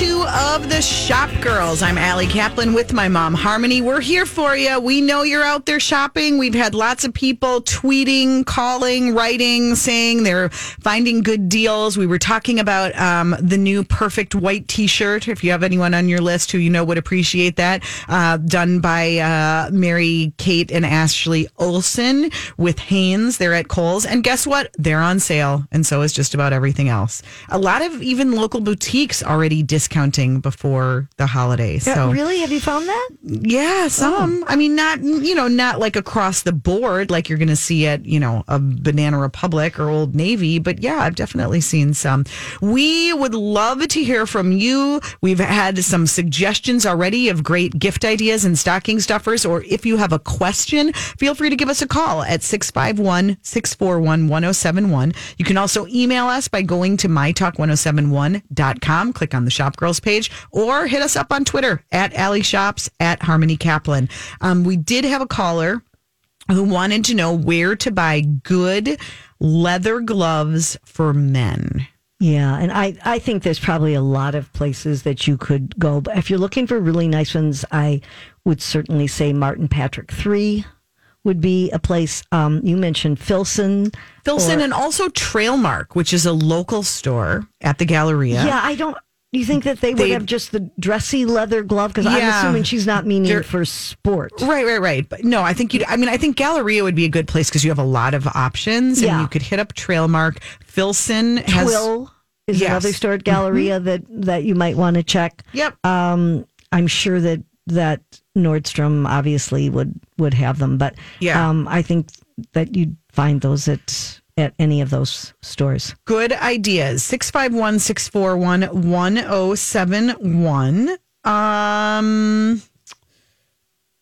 two of the Shop Girls. I'm Allie Kaplan with my mom, Harmony. We're here for you. We know you're out there shopping. We've had lots of people tweeting, calling, writing, saying they're finding good deals. We were talking about um, the new perfect white t shirt. If you have anyone on your list who you know would appreciate that, uh, done by uh, Mary Kate and Ashley Olsen with Hanes. They're at Kohl's. And guess what? They're on sale. And so is just about everything else. A lot of even local boutiques already before the holidays. Uh, So really, have you found that? yeah, some. I mean, not you know, not like across the board, like you're going to see at you know a Banana Republic or Old Navy. But yeah, I've definitely seen some. We would love to hear from you. We've had some suggestions already of great gift ideas and stocking stuffers. Or if you have a question, feel free to give us a call at 651 641 1071. You can also email us by going to mytalk1071.com. Click on the Shop Girls page or hit us up on Twitter at Alley Shops at Harmony Kaplan. Um, we did have a caller who wanted to know where to buy good leather gloves for men. Yeah, and I, I think there's probably a lot of places that you could go. But if you're looking for really nice ones, I would certainly say Martin Patrick 3 would be a place. Um, you mentioned Filson. Filson or- and also Trailmark, which is a local store at the Galleria. Yeah, I don't. Do you think that they would They- have just the dressy leather glove? Because I'm assuming she's not meaning They're- for sport. Right, right, right. But no, I think you. I mean, I think Galleria would be a good place because you have a lot of options, Yeah. and you could hit up Trailmark. Filson has. Twill is Yes. Mm-hmm. another store at Galleria that that you might want to check. Yep. Um, I'm sure that that Nordstrom obviously would would have them, but Yeah. um, I think that you'd find those at at any of those stores. Good ideas. 651 641 1071. Um.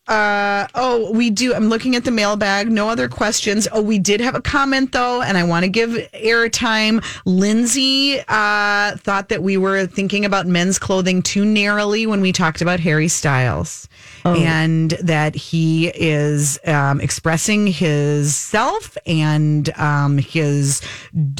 Uh oh, we do. I'm looking at the mailbag. No other questions. Oh, we did have a comment though, and I want to give airtime. Lindsay uh, thought that we were thinking about men's clothing too narrowly when we talked about Harry Styles, and that he is um, expressing his self and um, his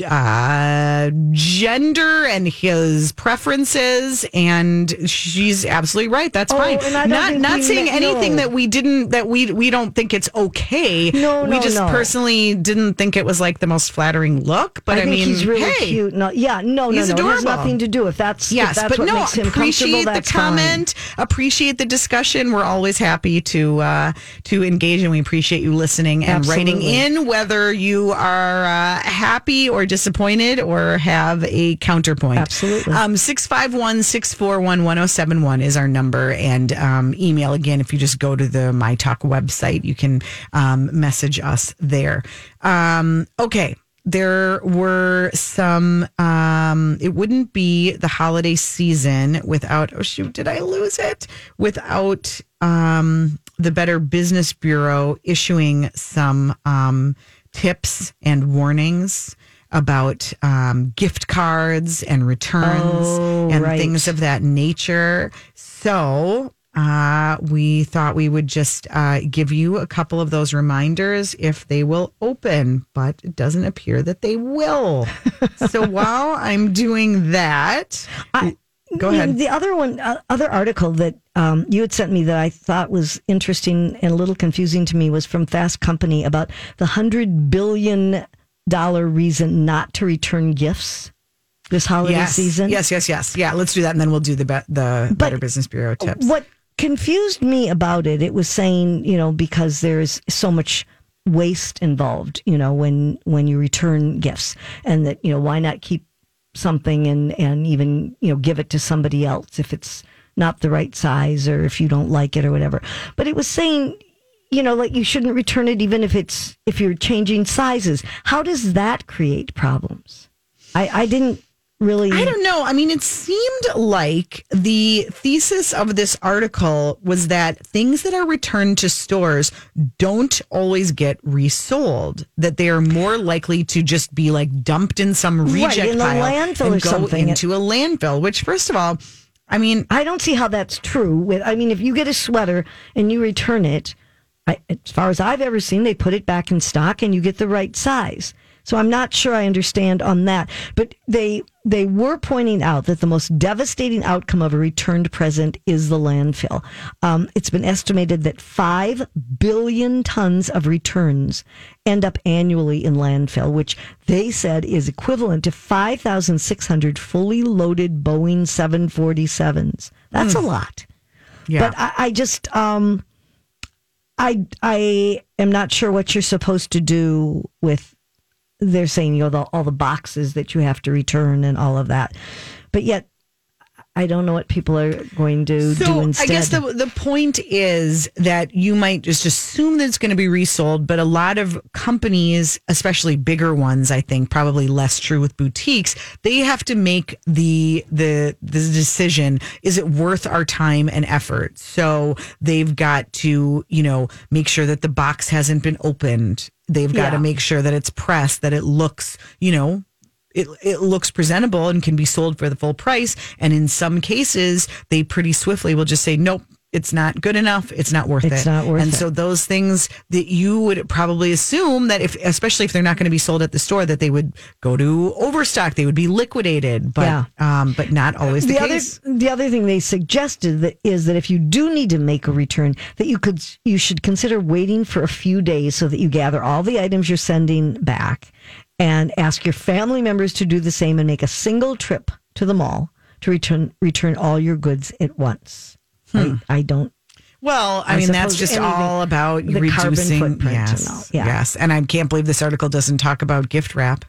uh, gender and his preferences, and she's absolutely right. That's Oh, fine. and I don't Not not saying anything that we didn't that we we don't think it's okay. No, we no, just no. personally didn't think it was like the most flattering look. But I, think mean, he's really hey, cute. No, yeah, no, no, no. It has nothing to do if that's Yes, if that's but what no, makes him comfortable. appreciate the That's fine. comment, appreciate the discussion. We're always happy to uh, to engage, and we appreciate you listening and writing in, whether you are uh, happy or disappointed or have a counterpoint. Absolutely. Um, 651 641 1071 is our number, and um, email again. If you just go to the My Talk website, you can um, message us there. Um, okay there were some um it wouldn't be the holiday season without oh shoot did i lose it without um the better business bureau issuing some um tips and warnings about um, gift cards and returns Oh, and right. things of that nature so uh, we thought we would just uh, give you a couple of those reminders if they will open, but it doesn't appear that they will. so while I'm doing that, I- go ahead. The other one, uh, other article that um, you had sent me that I thought was interesting and a little confusing to me was from Fast Company about the hundred billion dollar reason not to return gifts this holiday yes, season. yes, yes, yes. Yeah, let's do that, and then we'll do the be- the Better Business Bureau tips. What confused me about it, it was saying, you know, because there's so much waste involved, you know, when when you return gifts, and that you know, why not keep something and and even you know give it to somebody else if it's not the right size or if you don't like it or whatever. But it was saying. You know, like you shouldn't return it even if it's if you're changing sizes. How does that create problems? I, I didn't really. I don't know. I mean, it seemed like the thesis of this article was that things that are returned to stores don't always get resold. That they are more likely to just be like dumped in some reject Right, in the pile landfill and or go something. into a landfill. Which, first of all, I mean, I don't see how that's true. With I mean, if you get a sweater and you return it, I, as far as I've ever seen, they put it back in stock and you get the right size. So I'm not sure I understand on that. But they they were pointing out that the most devastating outcome of a returned present is the landfill. Um, it's been estimated that five billion tons of returns end up annually in landfill, which they said is equivalent to 5,600 fully loaded Boeing 747s. That's a lot. Yeah. But I, I just, um, I, I am not sure what you're supposed to do with. They're saying you know the, all the boxes that you have to return and all of that, but yet I don't know what people are going to do So instead. I guess the the point is that you might just assume that it's going to be resold, but a lot of companies, especially bigger ones, I think probably less true with boutiques, they have to make the the the decision: is it worth our time and effort? So they've got to you know make sure that the box hasn't been opened. They've got Yeah. to make sure that it's pressed, that it looks you know it, it looks presentable and can be sold for the full price. And in some cases, they pretty swiftly will just say, nope, it's not good enough. It's not worth It's it. not worth and it. so those things that you would probably assume that if, especially if they're not going to be sold at the store, that they would go to overstock, they would be liquidated, but, Yeah. um, but not always the, the other case. the other thing they suggested that is that if you do need to make a return that you could you should consider waiting for a few days so that you gather all the items you're sending back and ask your family members to do the same and make a single trip to the mall to return return all your goods at once. Hmm. I, I don't Well, I, I mean, that's just anything- all about the carbon reducing. and yes, all, yeah. yes, and I can't believe this article doesn't talk about gift wrap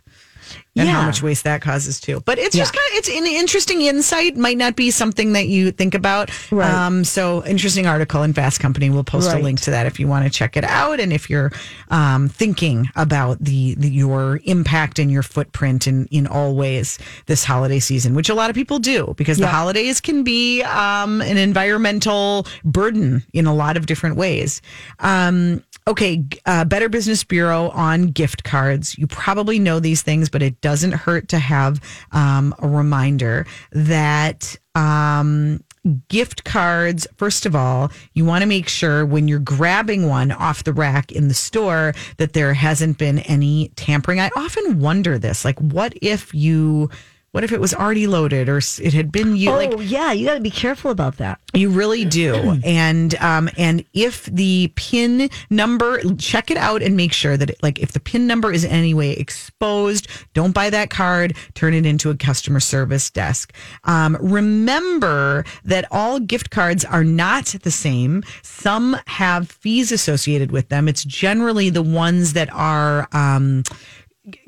and how much waste that causes too. But it's just kind of it's an interesting insight. Might not be something that you think about. Right. Um, so interesting article in Fast Company. We'll post Right. a link to that if you want to check it out, and if you're um, thinking about the, the your impact and your footprint in in all ways this holiday season, which a lot of people do because the holidays can be um, an environmental burden in a lot of different ways. Um, okay, uh, Better Business Bureau on gift cards. You probably know these things, but it doesn't hurt to have um, a reminder that. Um, Gift cards, first of all, you want to make sure when you're grabbing one off the rack in the store that there hasn't been any tampering. I often wonder this like, what if you, what if it was already loaded or it had been used? Oh like, yeah, you got to be careful about that. you really do. and um and if the pin number check it out and make sure that it, like if the pin number is in any way exposed, don't buy that card, turn it into a customer service desk. Um remember that all gift cards are not the same. Some have fees associated with them. It's generally the ones that are um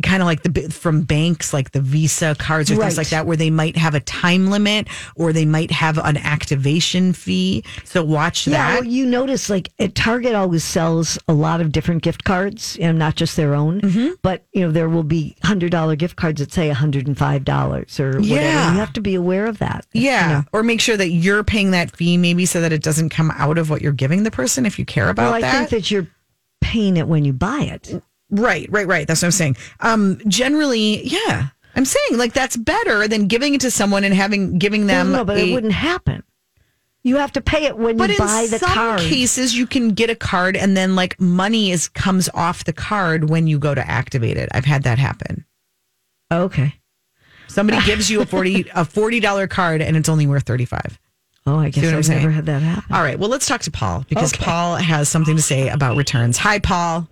kind of like the from banks like the visa cards or Right. things like that where they might have a time limit or they might have an activation fee so watch Yeah, that well, you notice like at Target always sells a lot of different gift cards, and not just their own. Mm-hmm. But you know there will be hundred dollar gift cards that say hundred and five dollars or whatever. Yeah. You have to be aware of that. yeah You know. or make sure that you're paying that fee maybe so that it doesn't come out of what you're giving the person if you care about Well, I that think that you're paying it when you buy it. Right right right that's what i'm saying um generally yeah i'm saying like that's better than giving it to someone and having giving them no, but a- it wouldn't happen. You have to pay it when you buy the card. in some card. cases, you can get a card and then like money is comes off the card when you go to activate it. I've had that happen. okay. Somebody gives you a forty a forty dollar card and it's only worth thirty five. Oh, I guess what I'm I've saying? never had that happen. All right, well let's talk to Paul because Okay. Paul has something to say about returns. Hi, Paul.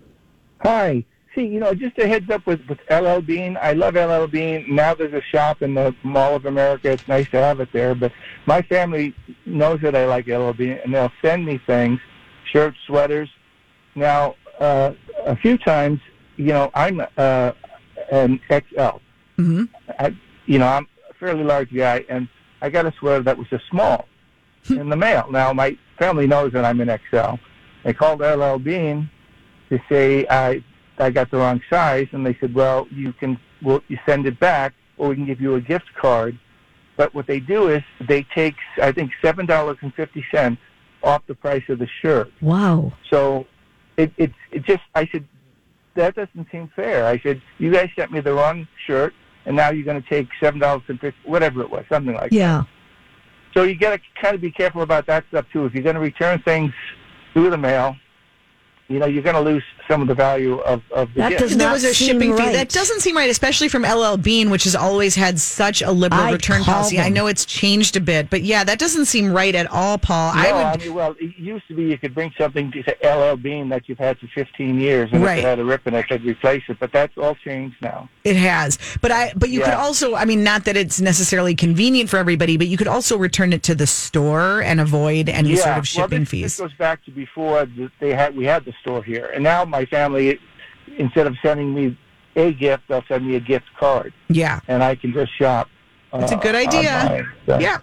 Hi. See, you know, just a heads up with, with LL Bean. I love LL Bean. Now there's a shop in the Mall of America. It's nice to have it there. But my family knows that I like LL Bean, and they'll send me things, shirts, sweaters. Now, uh, a few times, you know, I'm uh, an XL. Mhm. I, you know, I'm a fairly large guy, and I got a sweater that was a small in the mail. Now, my family knows that I'm an XL. They called LL Bean to say I I got the wrong size, and they said, well, you can well, you send it back, or we can give you a gift card. But what they do is they take I think seven dollars and fifty cents off the price of the shirt. Wow. So it it it just I said that doesn't seem fair. I said you guys sent me the wrong shirt, and now you're going to take seven dollars and fifty whatever it was, something like that. Yeah. So you got to kind of be careful about that stuff too. If you're going to return things through the mail, you know you're going to lose some of the value of, of the That gift. does there not was a seem shipping fee. right. That doesn't seem right, especially from LL Bean, which has always had such a liberal I return call policy. I know it's changed a bit, but yeah, that doesn't seem right at all, Paul. No, I I, would. mean, well, it used to be you could bring something to say LL Bean that you've had for 15 years, and Right. if it had a rip in it, they'd replace it. But that's all changed now. It has, but I. But you could also. I mean, not that it's necessarily convenient for everybody, but you could also return it to the store and avoid any sort of well, shipping this, fees. This goes back to before the, they had we had the store here, and now my family, instead of sending me a gift, they'll send me a gift card, yeah, and I can just shop. That's a uh, good idea. So- yeah.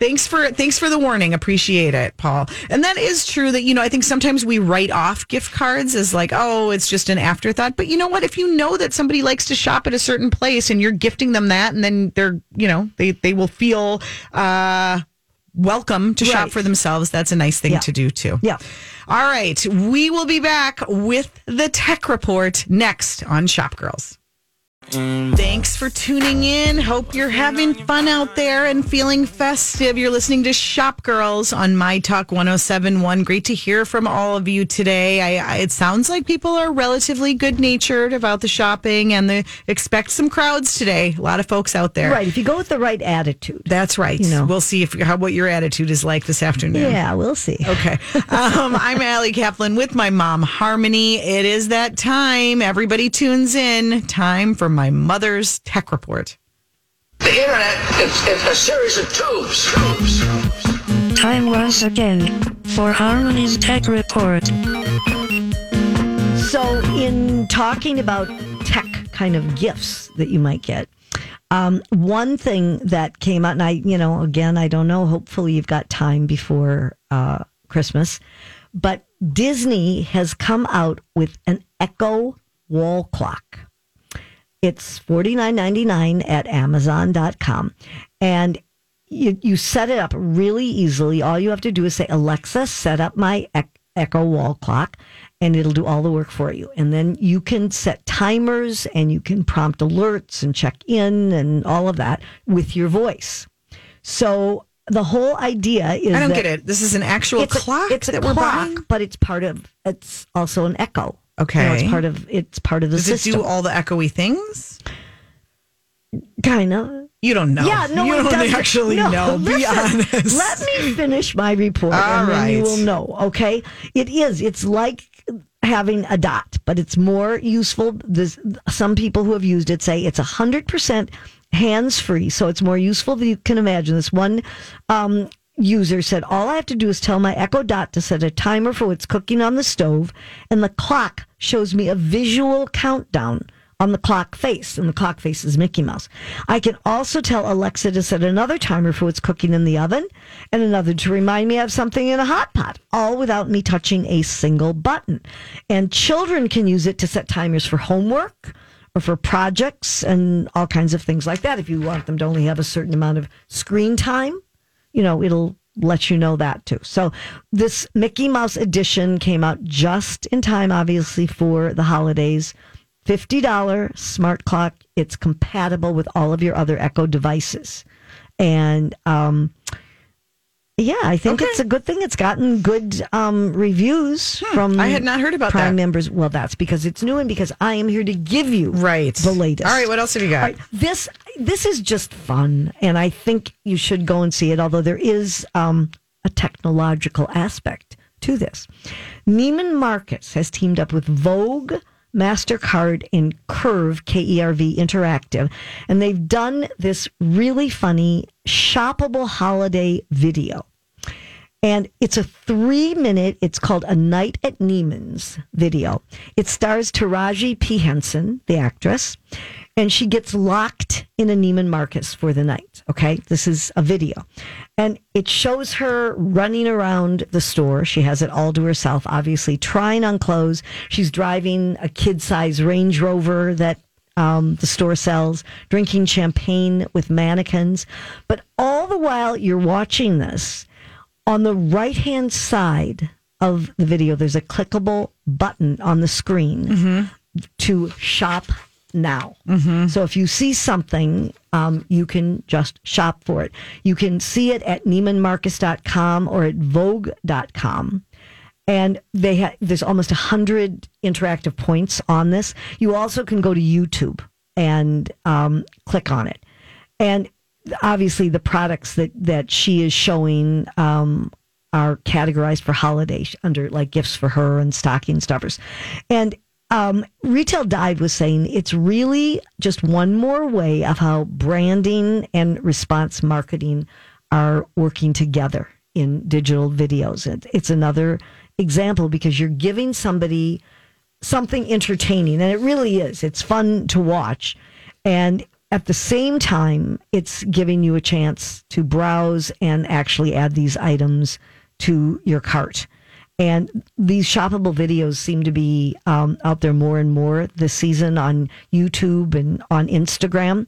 Thanks for thanks for the warning. Appreciate it, Paul. And that is true that you know I think sometimes we write off gift cards as like oh it's just an afterthought. But you know what? If you know that somebody likes to shop at a certain place and you're gifting them that, and then they're you know they they will feel uh, welcome to shop for themselves. That's a nice thing Yeah. to do too. Yeah. All right, we will be back with the tech report next on Shop Girls. Thanks for tuning in. Hope you're having fun out there and feeling festive. You're listening to Shop Girls on My Talk 1071. Great to hear from all of you today. I, I, it sounds like people are relatively good natured about the shopping and the expect some crowds today. A lot of folks out there. Right. If you go with the right attitude. That's right. You know. We'll see if how what your attitude is like this afternoon. Yeah, we'll see. Okay. Um, I'm Allie Kaplan with my mom, Harmony. It is that time. Everybody tunes in. Time for my mother's tech report. The internet is, is a series of tubes. tubes. Time once again for Harmony's Tech Report. So, in talking about tech kind of gifts that you might get, um, one thing that came out, and I, you know, again, I don't know. Hopefully, you've got time before uh, Christmas, but Disney has come out with an Echo wall clock. It's forty nine ninety nine at Amazon.com, and you you set it up really easily. All you have to do is say, Alexa, set up my Echo wall clock, and it'll do all the work for you. And then you can set timers and you can prompt alerts and check in and all of that with your voice. So the whole idea is I don't get it. This is an actual it's clock A, it's a that we're clock, but it's part of. It's also an Echo. Okay. You know, it's part of. It's part of the system. Does it do all the echoey things? kind of. You don't know. Yeah, no, you don't doesn't. actually no, know. Be honest. Let me finish my report, All and then you will know. Okay, it is. It's like having a dot, but it's more useful. This, some people who have used it say it's hundred percent hands free, so it's more useful than you can imagine. This one. Um, User said, All I have to do is tell my Echo Dot to set a timer for what's cooking on the stove, and the clock shows me a visual countdown on the clock face, and the clock face is Mickey Mouse. I can also tell Alexa to set another timer for what's cooking in the oven and another to remind me of something in a hot pot, all without me touching a single button. And children can use it to set timers for homework or for projects and all kinds of things like that. If you want them to only have a certain amount of screen time, you know, it'll let you know that too. So this Mickey Mouse edition came out just in time, obviously, for the holidays. $50 smart clock. It's compatible with all of your other Echo devices. And um, yeah, I think Okay. it's a good thing. It's gotten good um, reviews from I had not heard about Prime that. members. Well, that's because it's new and because I am here to give you Right. the latest. All right. What else have you got? Right, this this is just fun, and I think you should go and see it. Although there is um, a technological aspect to this. Neiman Marcus has teamed up with Vogue, Mastercard, and Kerv K E R V Interactive, and they've done this really funny shoppable holiday video. And it's a three minute, it's called A Night at Neiman's video. It stars Taraji P. Henson, the actress, and she gets locked in a Neiman Marcus for the night. Okay. This is a video. And it shows her running around the store. She has it all to herself, obviously, trying on clothes. She's driving a kid size Range Rover that um, the store sells, drinking champagne with mannequins. But all the while you're watching this, on the right hand side of the video, there's a clickable button on the screen to shop now. So if you see something, um, you can just shop for it. You can see it at neimanmarcus.com or at vogue.com. and they ha- there's almost a hundred interactive points on this. You also can go to YouTube and um, click on it, and obviously the products that that she is showing um, are categorized for holiday under like gifts for her and stocking stuffers, and um, Retail Dive was saying it's really just one more way of how branding and response marketing are working together in digital videos. It, it's another example because you're giving somebody something entertaining, and it really is. It's fun to watch. And at the same time, it's giving you a chance to browse and actually add these items to your cart. And these shoppable videos seem to be um, out there more and more this season on YouTube and on Instagram.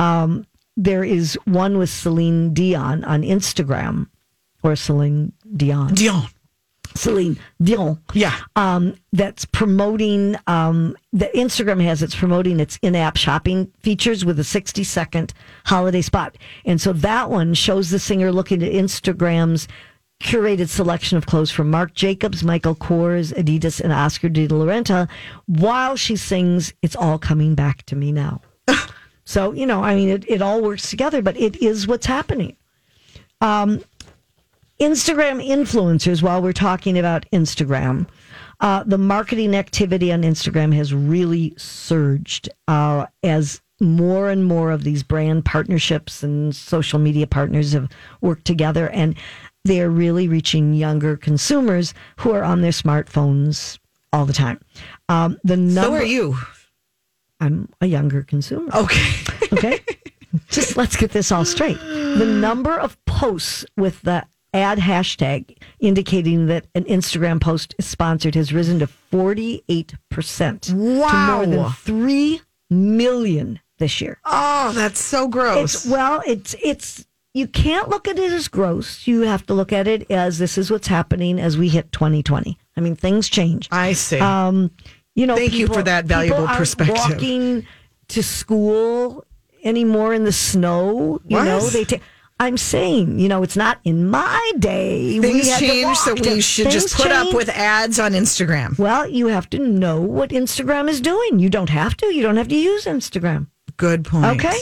Um, there is one with Celine Dion on Instagram, or Celine Dion. Dion. Celine Dion. Yeah. Um, that's promoting, um, the Instagram has it's promoting its in app shopping features with a 60 second holiday spot. And so that one shows the singer looking at Instagram's curated selection of clothes from Marc Jacobs, Michael Kors, Adidas, and Oscar de la Renta while she sings It's All Coming Back to Me Now. so, you know, I mean, it, it all works together, but it is what's happening. Instagram influencers, while we're talking about Instagram, uh, the marketing activity on Instagram has really surged uh, as more and more of these brand partnerships and social media partners have worked together. And they're really reaching younger consumers who are on their smartphones all the time. Um, the number, So are you. I'm a younger consumer. Okay. Okay. Just let's get this all straight. The number of posts with the ad hashtag indicating that an Instagram post is sponsored has risen to 48%. To more than 3 million this year. Oh, that's so gross. It's well, it's it's you can't look at it as gross. You have to look at it as this is what's happening as we hit 2020. I mean, things change. I see. Um, you know, Thank you for that valuable people perspective. Walking to school anymore in the snow, you What? know, they take. I'm saying, you know, it's not in my day. we Things change, so we should just put up with ads on Instagram. Well, you have to know what Instagram is doing. You don't have to. You don't have to use Instagram. Good point. Okay.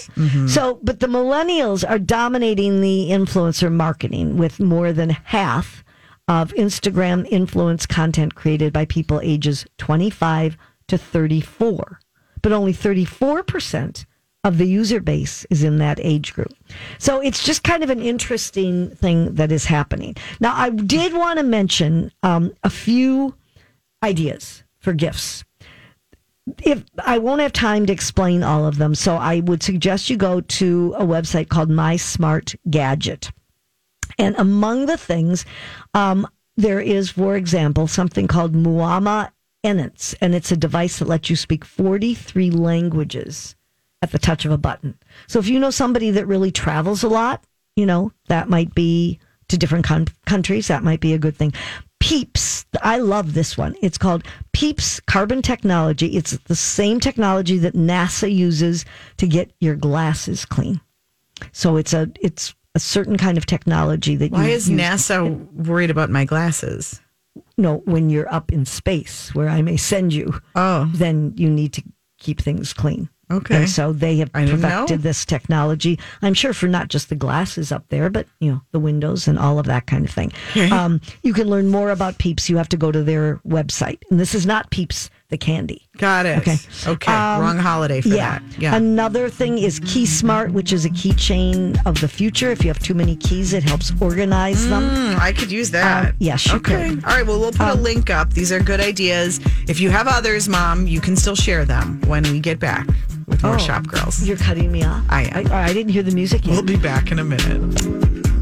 So, but the millennials are dominating the influencer marketing with more than half of Instagram influence content created by people ages 25 to 34. But only 34% of the user base is in that age group. So it's just kind of an interesting thing that is happening. Now, I did want to mention um, a few ideas for gifts if I won't have time to explain all of them, so I would suggest you go to a website called My Smart Gadget. And among the things, um, there is, for example, something called Muama Enence, and it's a device that lets you speak 43 languages at the touch of a button. So if you know somebody that really travels a lot, you know, that might be to different con- countries, that might be a good thing. Peeps, I love this one. It's called Peeps Carbon Technology. It's the same technology that NASA uses to get your glasses clean. So it's a it's a certain kind of technology that Why is NASA worried about my glasses? no, when you're up in space where I may send you, Oh, then you need to keep things clean. Okay. And so they have perfected this technology. I'm sure for not just the glasses up there, but you know the windows and all of that kind of thing. Um, you can learn more about Peeps. You have to go to their website, and this is not Peeps the candy. got it. Okay. Okay. Um, Wrong holiday for yeah. that. Yeah. Another thing is KeySmart, which is a keychain of the future. If you have too many keys, it helps organize them. Hmm, I could use that. Um, yes, you okay. could. All right. Well, we'll put a link up. These are good ideas. If you have others, Mom, you can still share them when we get back with more Oh, Shop Girls. You're cutting me off. I am. I, I didn't hear the music yet. We'll be back in a minute.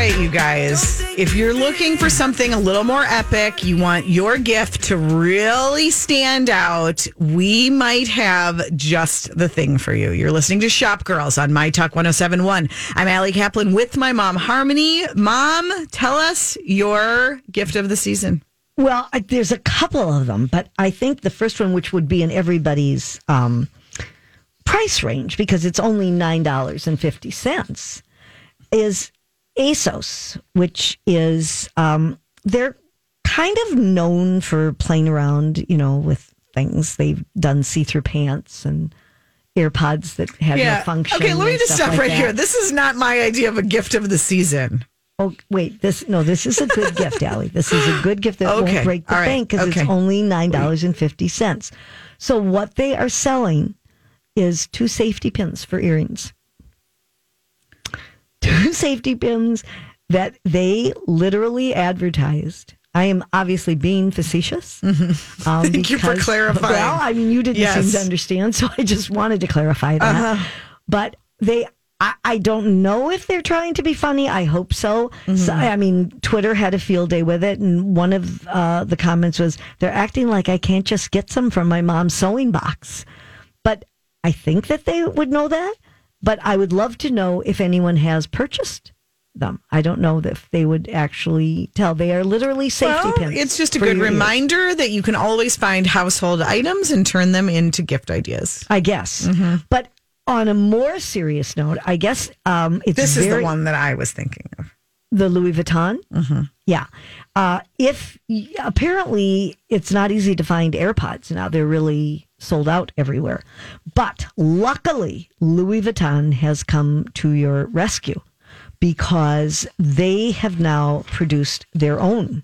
Right, you guys. If you're looking for something a little more epic, you want your gift to really stand out, we might have just the thing for you. You're listening to Shop Girls on My Talk 1071. I'm Allie Kaplan with my mom, Harmony. Mom, tell us your gift of the season. Well, I, there's a couple of them, but I think the first one, which would be in everybody's um, price range because it's only nine dollars and fifty cents is ASOS, which is um, they're kind of known for playing around, you know, with things. They've done see-through pants and AirPods that have no function. Okay, let me just stop like right that. here. This is not my idea of a gift of the season. Oh wait, this no, this is a good gift, Allie. This is a good gift that Okay, won't break the right, bank because okay. it's only nine dollars and fifty cents. So what they are selling is two safety pins for earrings. Two safety pins that they literally advertised. I am obviously being facetious. Um, Mm-hmm. Thank you for clarifying. Well, I mean, you didn't Yes. Uh-huh. seem to understand, so I just wanted to clarify that. But they, I, I don't know if they're trying to be funny. I hope so. Mm-hmm. so. I mean, Twitter had a field day with it, and one of uh, the comments was, "They're acting like I can't just get some from my mom's sewing box." But I think that they would know that. But I would love to know if anyone has purchased them. I don't know if they would actually tell. They are literally safety Well, pins. it's just a good ears. reminder that you can always find household items and turn them into gift ideas. I guess. Mm-hmm. But on a more serious note, I guess um, it's This is very, the one that I was thinking of. the Louis Vuitton. Mm-hmm. Yeah. Uh, if apparently it's not easy to find AirPods now, they're really sold out everywhere. But luckily, Louis Vuitton has come to your rescue because they have now produced their own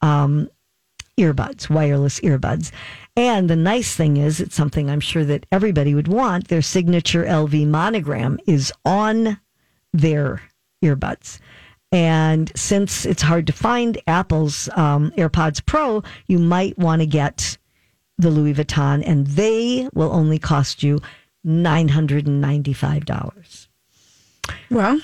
um, earbuds, wireless earbuds. And the nice thing is, it's something I'm sure that everybody would want. Their signature LV monogram is on their earbuds. And since it's hard to find Apple's um, AirPods Pro, you might want to get the Louis Vuitton, and they will only cost you $995. Well,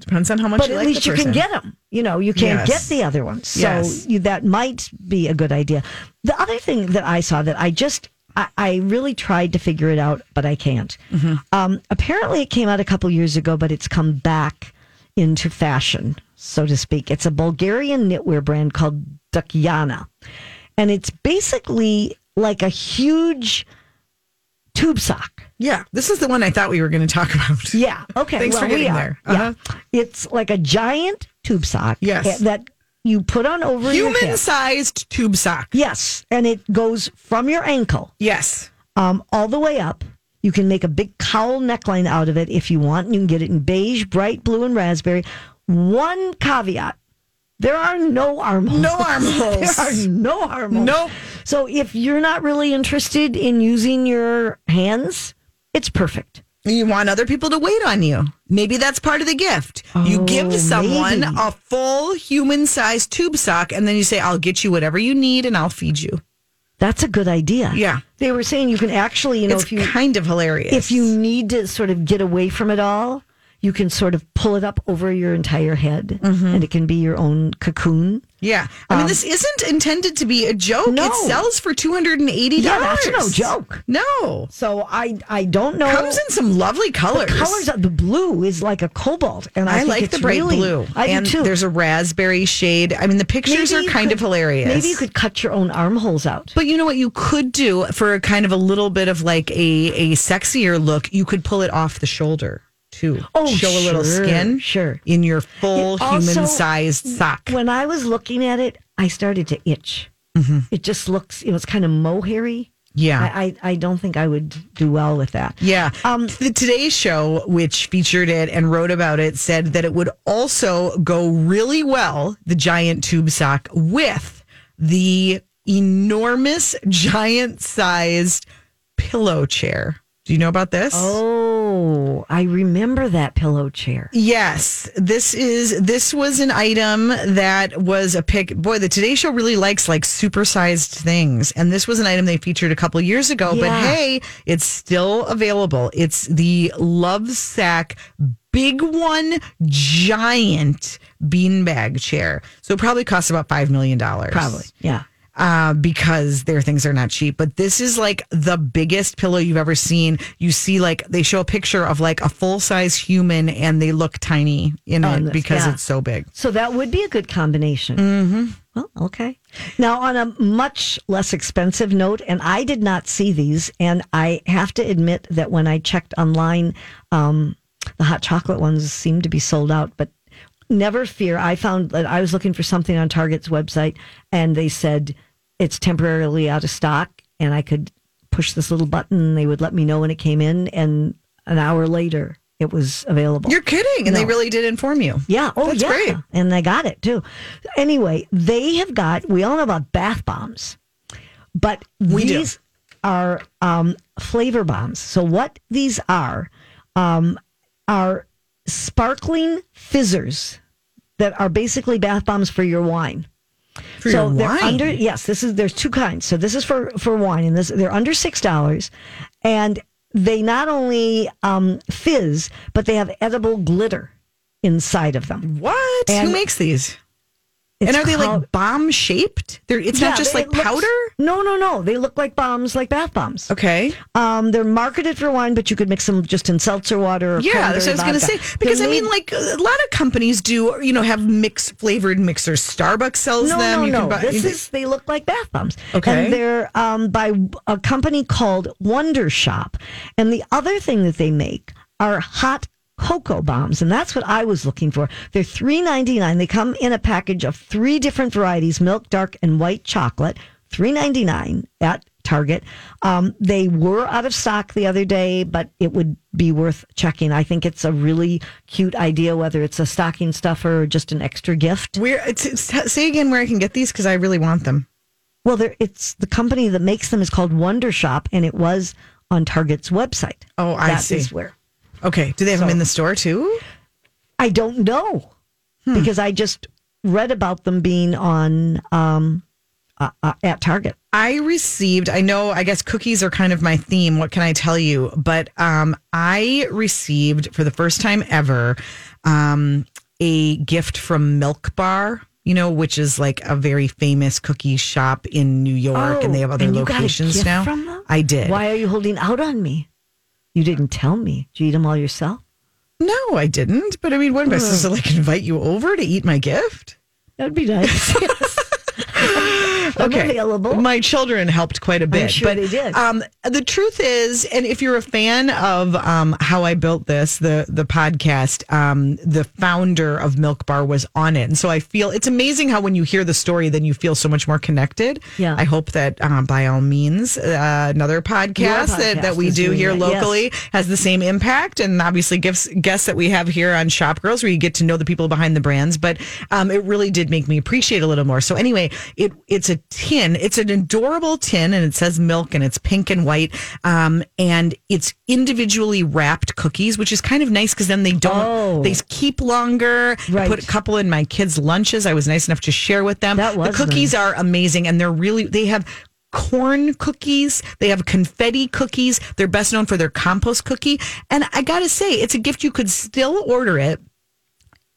depends on how much But you at like least you can get them. You know, you can't Yes. get the other ones. So Yes. you, that might be a good idea. The other thing that I saw that I just, I, I really tried to figure it out, but I can't. Mm-hmm. Um, apparently, it came out a couple years ago, but it's come back into fashion, so to speak. It's a Bulgarian knitwear brand called Dukyana. And it's basically like a huge tube sock. Yeah, this is the one I thought we were going to talk about. Yeah. Okay. Thanks well, for getting we are. there. Uh-huh. Yeah. It's like a giant tube sock. Yes. eh, That you put on over your human sized tube sock. Yes, and it goes from your ankle Yes. um, all the way up. You can make a big cowl neckline out of it if you want. And you can get it in beige, bright blue, and raspberry. One caveat: there are no armholes. No armholes. there are no armholes. Nope. So if you're not really interested in using your hands, it's perfect. You want other people to wait on you. Maybe that's part of the gift. you Oh, give someone maybe. a full human sized tube sock and then you say, I'll get you whatever you need and I'll feed you. That's a good idea. Yeah. They were saying you can actually, you know, it's if you kind of hilarious. if you need to sort of get away from it all, you can sort of pull it up over your entire head Mm-hmm. and it can be your own cocoon. Yeah. I mean, this isn't intended to be a joke. Um, No. It sells for $280. Yeah, that's no joke. No. So I I don't know. Comes in some lovely the colors. colors of the blue is like a cobalt, and I, I, like the bright really- blue. I and do too. there's a raspberry shade. I mean, the pictures Maybe are kind could- of hilarious. Maybe you could cut your own armholes out. But you know what you could do for a kind of a little bit of like a, a sexier look? You could pull it off the shoulder too. Oh, Show a little skin. sure. In your full also- human sized sock. When I was looking at it, I started to itch. It just looks, you know, it's kind of mohairy. Yeah. I, I, I don't think I would do well with that. Yeah. Um, the Today Show, which featured it and wrote about it, said that it would also go really well, the giant tube sock, with the enormous, giant sized pillow chair. Do you know about this? Oh, I remember that pillow chair. Yes, this is this was an item that was a pick. Boy, the Today Show really likes like supersized things, and this was an item they featured a couple years ago. But hey, it's still available. It's the Lovesac Big One Giant Beanbag Chair. So it probably costs about five million dollars. Probably. Yeah. Uh, because their things are not cheap. But this is like the biggest pillow you've ever seen. You see, like, they show a picture of like a full size human and they look tiny in On it this, because yeah. it's so big. So that would be a good combination. Mm-hmm. Oh, okay. Now, on a much less expensive note, and I did not see these, and I have to admit that when I checked online, um, the hot chocolate ones seemed to be sold out, but never fear. I found that I was looking for something on Target's website, and they said it's temporarily out of stock, and I could push this little button, and they would let me know when it came in, and an hour later, it was available. You're kidding, and they really did inform you. Yeah. Oh, That's yeah. great. And they got it too. Anyway, they have got, we all know about bath bombs, but We do. these are um, flavor bombs. So, what these are, um, are sparkling fizzers that are basically bath bombs for your wine. For so your they're wine. under yes, this is there's two kinds. So this is for for wine and this they're under six dollars and they not only um, fizz, but they have edible glitter inside of them. what? And Who makes these? It's and are they called- like bomb shaped? They're it's Yeah, not just they- like looks- powder. No, no, no. They look like bombs, like bath bombs. Okay. Um, they're marketed for wine, but you could mix them just in seltzer water. Or Yeah, that's what I was going to say. Because They're I mean, like a lot of companies do, you know, have mixed flavored mixers. Starbucks sells no, them. no, you no. can buy, this is they look like bath bombs. Okay. and they're um, by a company called Wondershop. And the other thing that they make are hot cocoa bombs, and that's what I was looking for. They're three ninety nine. They come in a package of three different varieties: milk, dark, and white chocolate. Three ninety nine at Target. Um, they were out of stock the other day, but it would be worth checking. I think it's a really cute idea, whether it's a stocking stuffer or just an extra gift. Where it's, it's- say again where I can get these because I really want them. Well, there, it's the company that makes them is called Wondershop, and it was on Target's website. Oh, I That see. is where Okay. Do they have them in the store too? I don't know Hmm. because I just read about them being on um, uh, uh, at Target. I received, I know, I guess cookies are kind of my theme. What can I tell you? But um, I received for the first time ever um, a gift from Milk Bar, you know, which is like a very famous cookie shop in New York, and they have other Oh, and you got a locations now. from them? I did. Why are you holding out on me? You didn't tell me. Did you eat them all yourself? No, I didn't. But I mean, what am I supposed to like invite you over to eat my gift? That'd be nice. I'm available. My children helped quite a bit. sure but, they did. Um, the truth is, and if you're a fan of um, how I built this, the the podcast, um, the founder of Milk Bar was on it, and so I feel it's amazing how when you hear the story, then you feel so much more connected. Yeah. I hope that um, by all means, uh, another podcast, that, podcast that we do here that, yes. locally has the same impact, and obviously gifts guests that we have here on Shop Girls, where you get to know the people behind the brands. But um, it really did make me appreciate a little more. So anyway, it it's a tin. It's an adorable tin, and it says milk, and it's pink and white, um, and it's individually wrapped cookies, which is kind of nice because then they don't Oh. they keep longer. I put a couple in my kids' lunches. I was nice enough to share with them. That was the cookies nice. are amazing, and they're really they have corn cookies. They have confetti cookies. They're best known for their compost cookie. And I got to say, it's a gift you could still order it.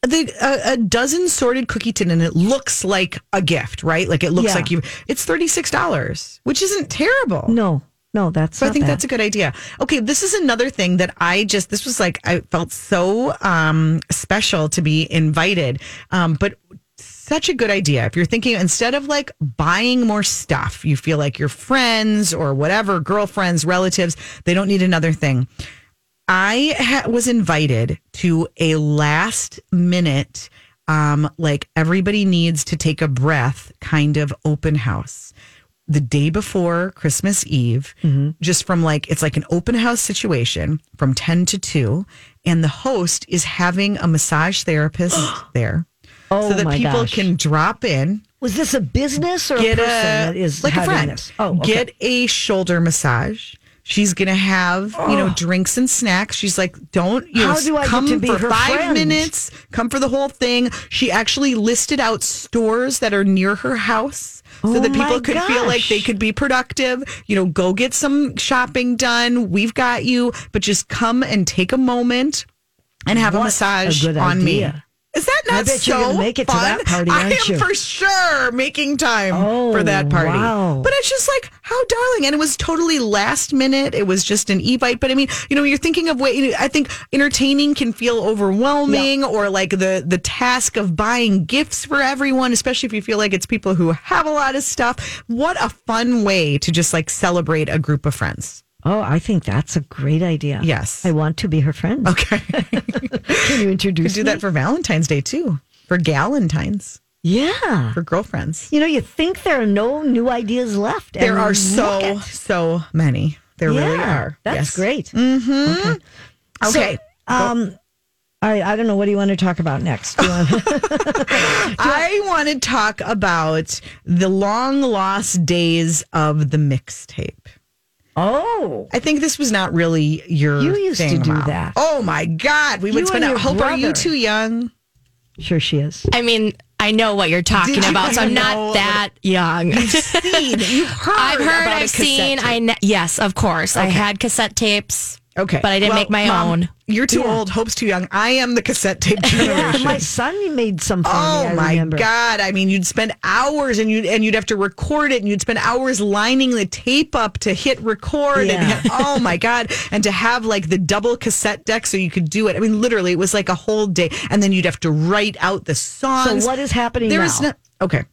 The, a, a dozen sorted cookie tin and it looks like a gift, right? Like it looks Yeah. like you. It's thirty six dollars, which isn't terrible. no, no, that's. So I think bad. that's a good idea. Okay, this is another thing that I just this was like I felt so um special to be invited. Um but such a good idea. If you're thinking instead of like buying more stuff, you feel like your friends or whatever, girlfriends, relatives, they don't need another thing. I ha- was invited to a last minute, um, like everybody needs to take a breath kind of open house the day before Christmas Eve, just from like, it's like an open house situation from 10 to 2. And the host is having a massage therapist there. Oh so that people gosh. can drop in, Was this a business or get a person a, that is like a friend, this? Oh, okay. get a shoulder massage. She's gonna have you know drinks and snacks. She's like, don't you How know, do I get come to be for her five friend? minutes? Come for the whole thing. She actually listed out stores that are near her house. So Oh that people my could feel like they gosh. could be productive, you know, go get some shopping done. We've got you, but just come and take a moment and have a What massage good on me. idea. Is that not I bet so you're gonna make it to fun? that party, I aren't am you? for sure making time Oh, for that party. wow. But it's just like how darling, and it was totally last minute. It was just an Evite. But I mean, you know, you're thinking of way. I think entertaining can feel overwhelming, or like the the task of buying gifts for everyone, especially if you feel like it's people who have a lot of stuff. What a fun way to just like celebrate a group of friends. Oh, I think that's a great idea. Yes. I want to be her friend. Okay, Can you introduce do me? that for Valentine's Day too, for Galentine's, Yeah. for girlfriends. You know, you think there are no new ideas left. There are so so many. There really are. That's Yes. great. Mm-hmm. Okay. Um, I, I don't know. What do you want to talk about next? Want I want to talk about the long lost days of the mixtape. Oh, I think this was not really your. You used to thing, do Mom. that. Oh my God, we would You spend. and A, your hope are you too young? sure she is. I mean, I know what you're talking Did you about, so I'm know not that young. You've seen, you've heard. I've heard, about a I've cassette seen. tape. I ne- yes, of course. I had cassette tapes. Okay, but I didn't Well, make my Mom, own. You're too Yeah. old. Hope's too young. I am the cassette tape Yeah, generation. my son made some for me. Oh my remember. god! I mean, you'd spend hours and you and you'd have to record it, and you'd spend hours lining the tape up to hit record. Yeah. And hit, oh my god! And to have like the double cassette deck so you could do it. I mean, literally, it was like a whole day. And then you'd have to write out the songs. So what is happening There now? is no okay.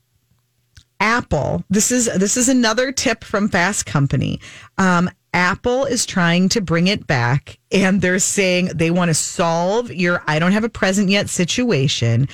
Apple. This is this is another tip from Fast Company. Um, Apple is trying to bring it back, and they're saying they want to solve your "I don't have a present yet" situation.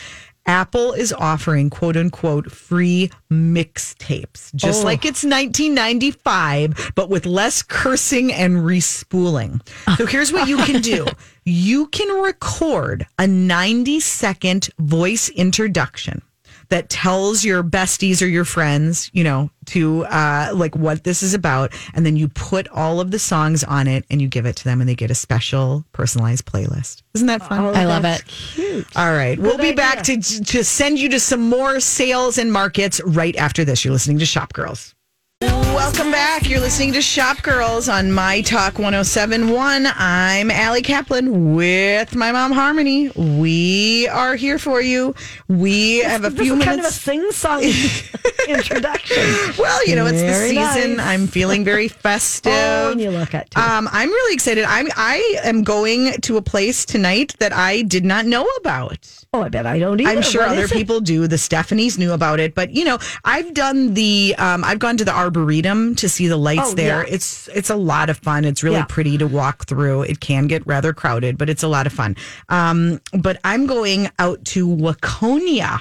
Apple is offering "quote unquote" free mixtapes, just oh. like it's 1995, but with less cursing and respooling. So here's what you can do: you can record a 90 second voice introduction that tells your besties or your friends, you know, to uh, like what this is about, and then you put all of the songs on it and you give it to them, and they get a special personalized playlist. Isn't that fun? I love it. Cute. all right, we'll be idea. back to to send you to some more sales and markets right after this. You're listening to Shop Girls. Welcome back. You're listening to Shop Girls on My Talk 1071. I'm Ali Kaplan with my mom Harmony. We are here for you. We have a few minutes. kind of a sing-song introduction. Well, you know, it's Very the season. nice. I'm feeling very festive. Oh, and you look at too. Um, I'm really excited. I'm I am going to a place tonight that I did not know about. oh, I bet I don't either. I'm sure What other people do. The Stephanies knew about it, but you know, I've done the. Um, I've gone to the Arboretum to see the lights Oh, there. yeah. It's it's a lot of fun. It's really Yeah. pretty to walk through. It can get rather crowded, but it's a lot of fun. Um, but I'm going out to Waconia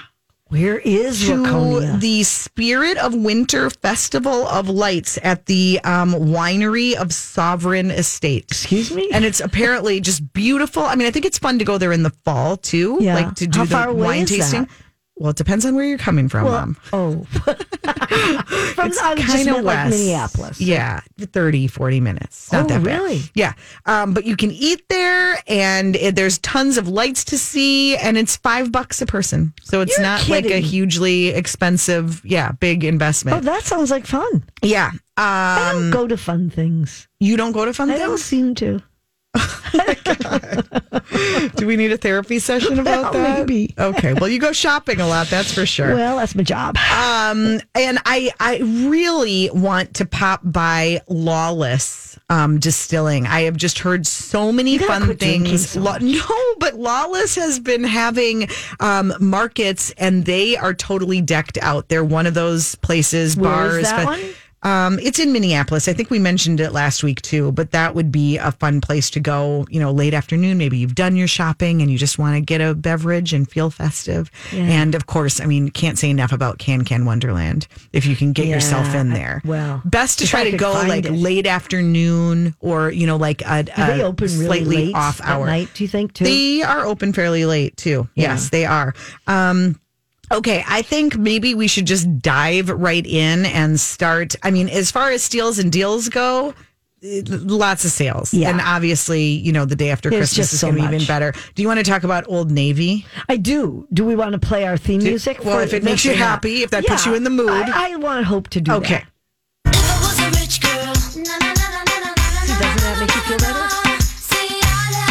Where is to Waconia? the Spirit of Winter Festival of Lights at the um, winery of Sovereign Estate. Excuse me? And it's apparently just beautiful. I mean, I think it's fun to go there in the fall too, Yeah. like to do How the far away wine is tasting. Well, it depends on where you're coming from, well, Mom. oh, from It's I just kinda meant like west. Minneapolis. Yeah, 30, 40 minutes. Not Oh, that bad. really? Yeah. Um, but you can eat there and it, there's tons of lights to see and it's five bucks a person. So it's You're not like a hugely expensive, yeah, big investment. Oh, that sounds like fun. yeah. I Um, don't go to fun things. you don't go to fun things? I don't seem to. Do we need a therapy session about that? maybe. Okay. Well, you go shopping a lot, that's for sure. Well, that's my job. Um, and I I really want to pop by Lawless um, Distilling. I have just heard so many fun things. so Law- no, but Lawless has been having um, markets, and they are totally decked out. They're one of those places, Where bars. is that but- one? Um, it's in Minneapolis. I think we mentioned it last week too, but that would be a fun place to go, you know, late afternoon. Maybe you've done your shopping and you just want to get a beverage and feel festive. And of course, I mean, can't say enough about Can Can Wonderland if you can get yourself Yeah, in I- there. well, best to try to go like it. late afternoon or, you know, like a, Do they a open really slightly late off at hour. night? Do you think too? They are open fairly late too. Yeah. Yes, they are. Um, okay, I think maybe we should just dive right in and start. I mean, as far as steals and deals go, lots of sales. Yeah. And obviously, you know, the day after There's Christmas is so going to be even better. Do you want to talk about Old Navy? I do. Do we want to play our theme music? well, for if it makes you or not? happy, if that puts you in the mood. I, I want hope to do Okay. that. See, doesn't that make you feel better?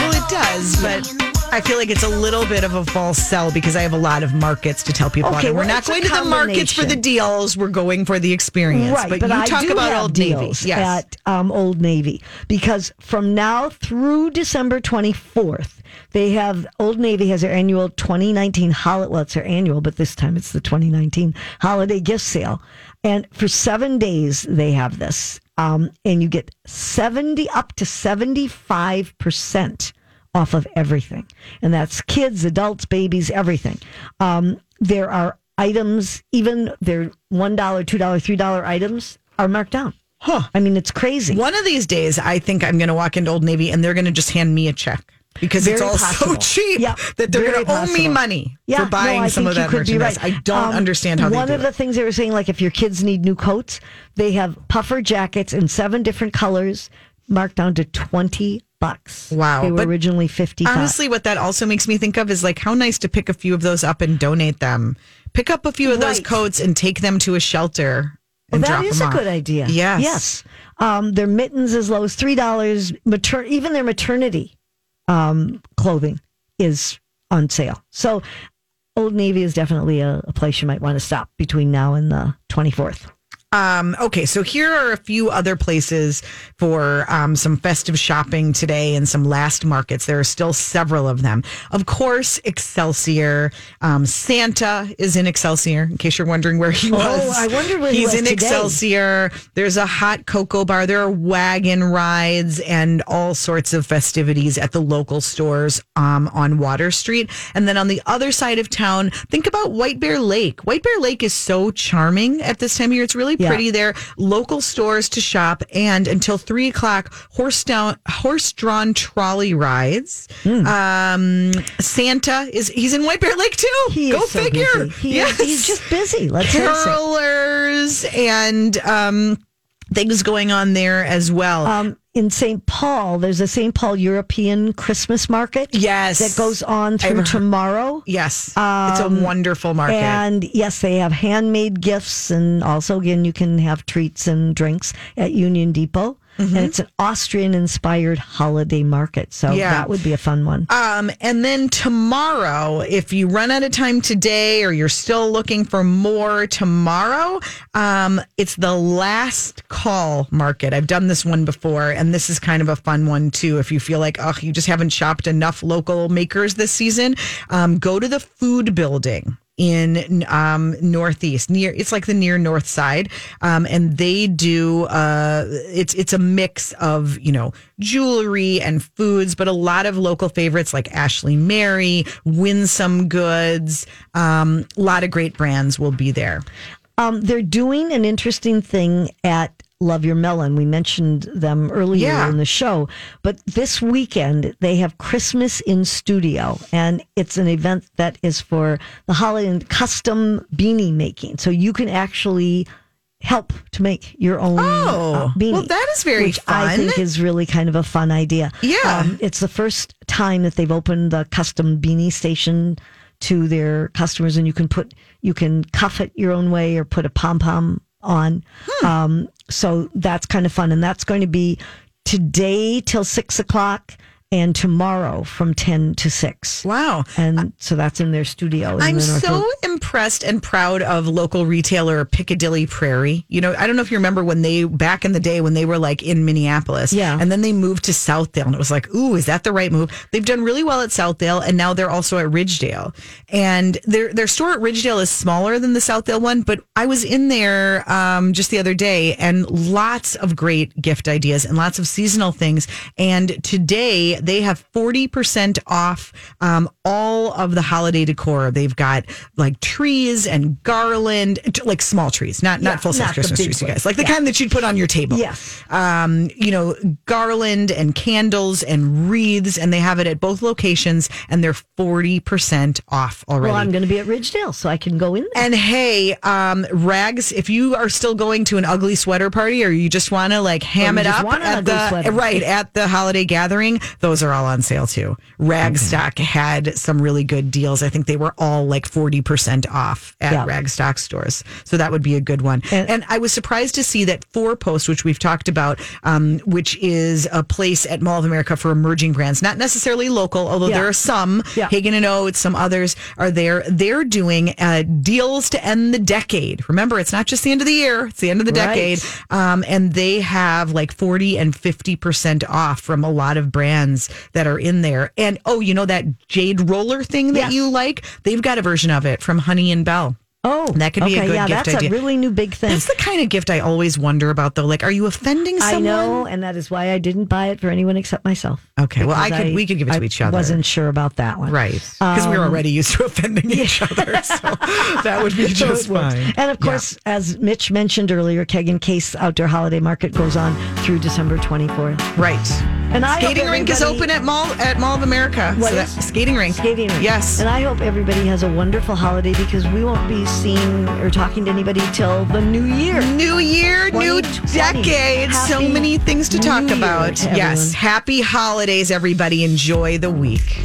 Well, it does, but I feel like it's a little bit of a false sell because I have a lot of markets to tell people. Okay, about. We're not going to the markets for the deals. We're going for the experience. Right, but, but, you I talk about Old Navy. deals Yes. at um, Old Navy because from now through December 24th, they have Old Navy has their annual 2019 holiday. Well, it's their annual, but this time it's the 2019 holiday gift sale, and for seven days they have this, um, and you get 70 up to 75 percent off of everything, and that's kids, adults, babies, everything. Um, there are items, even their one dollar, two dollar, three dollar items are marked down. Huh. I mean, it's crazy. One of these days, I think I'm going to walk into Old Navy and they're going to just hand me a check because it's Very all so cheap Yeah, that they're going to owe me money Yeah, for buying no, some of that merchandise. right. I don't Um, understand how they One of it. the things they were saying, like if your kids need new coats, they have puffer jackets in seven different colors, marked down to twenty bucks. Wow, they were but originally fifty. Honestly, what that also makes me think of is like how nice to pick a few of those up and donate them. Pick up a few of those coats and take them to a shelter. Well, that is a off. good idea. Yes. Yes. Um, their mittens as low as three dollars. Mater- even their maternity um, clothing is on sale. So, Old Navy is definitely a, a place you might want to stop between now and the twenty fourth. Um, okay, so here are a few other places for um, some festive shopping today and some last markets. There are still several of them. Of course, Excelsior. Um, Santa is in Excelsior, in case you're wondering where he was. Oh. I wondered where he He's in today. Excelsior. There's a hot cocoa bar. There are wagon rides and all sorts of festivities at the local stores um, on Water Street. And then on the other side of town, think about White Bear Lake. White Bear Lake is so charming at this time of year. It's really Yeah. pretty there. Local stores to shop, and until three o'clock, horse down, horse drawn trolley rides. Hmm. Um, Santa is he's in White Bear Lake too. He Go so figure. busy. He yes. is, he's just busy. Let's carolers and um, things going on there as well. Um, in St. Paul, there's a St. Paul European Christmas market. Yes. that goes on through I've- tomorrow. yes, it's a wonderful market. Um, And yes, they have handmade gifts, and also again, you can have treats and drinks at Union Depot. Mm-hmm. And it's an Austrian-inspired holiday market, so Yeah. that would be a fun one. Um, and then tomorrow, if you run out of time today or you're still looking for more tomorrow, um, it's the last call market. I've done this one before, and this is kind of a fun one too. If you feel like, oh, you just haven't shopped enough local makers this season, um, go to the food building in um northeast near it's like the near north side um and they do uh it's it's a mix of you know jewelry and foods but a lot of local favorites like ashley mary winsome goods um a lot of great brands will be there. Um, they're doing an interesting thing at Love Your Melon. We mentioned them earlier Yeah. in the show, but this weekend they have Christmas in Studio, and it's an event that is for the holiday and custom beanie making. So you can actually help to make your own Oh, uh, beanie. well, that is very which I think is really kind of a fun idea. Yeah. Um, it's the first time that they've opened the custom beanie station to their customers, and you can put you can cuff it your own way or put a pom pom on. Hmm. Um, so that's kind of fun, and that's going to be today till six o'clock. And tomorrow from ten to six. wow And so that's in their studio. in I'm so impressed and proud of local retailer Piccadilly Prairie. You know, I don't know if you remember when they back in the day when they were like in Minneapolis, Yeah. and then they moved to Southdale, and it was like, ooh, is that the right move? They've done really well at Southdale, and now they're also at Ridgedale, and their their store at Ridgedale is smaller than the Southdale one, but I was in there um, just the other day, and lots of great gift ideas and lots of seasonal things. And today they have 40% off um, all of the holiday decor. They've got like trees and garland, like small trees, not, Yeah, not full size Christmas trees, you guys, like the Yeah. kind that you'd put on your table. Yes. Um, you know, garland and candles and wreaths, and they have it at both locations, and they're 40% off already. Well, I'm going to be at Ridgedale, so I can go in there. And hey, um, Rags, if you are still going to an ugly sweater party or you just want to like ham it up at the sweater. right at the holiday gathering, Those are all on sale too. Ragstock had some really good deals. I think they were all like 40% off at Yeah. Ragstock stores. So that would be a good one. And- And, I was surprised to see that Fourpost, which we've talked about, um, which is a place at Mall of America for emerging brands, not necessarily local, although Yeah. there are some, Yeah. Hagen and Oates, some others are there. They're doing uh, deals to end the decade. Remember, it's not just the end of the year, it's the end of the Right. decade. Um, and they have like 40 and 50% off from a lot of brands that are in there. And oh, you know that jade roller thing that Yes. you like? They've got a version of it from Honey and Bell. Oh, That could be a okay, good yeah, gift that's idea. a really new big thing. That's the kind of gift I always wonder about though. Like, are you offending someone? I know, and that is why I didn't buy it for anyone except myself. Okay, well, I could- we could give it to I each other. I wasn't sure about that one, Right. Because we're Um, already used to offending each other. So that would be So just it works. fine. And of course, as Mitch mentioned earlier, Keg and Case Outdoor Holiday Market goes on through December 24th. Right. And I skating rink is open at Mall at Mall of America. What So is? that- skating rink. Skating rink. Yes. And I hope everybody has a wonderful holiday because we won't be seeing or talking to anybody till the new year. New year, new 2020. decade. so many things to talk about. to Yes. Happy holidays, everybody. Enjoy the week.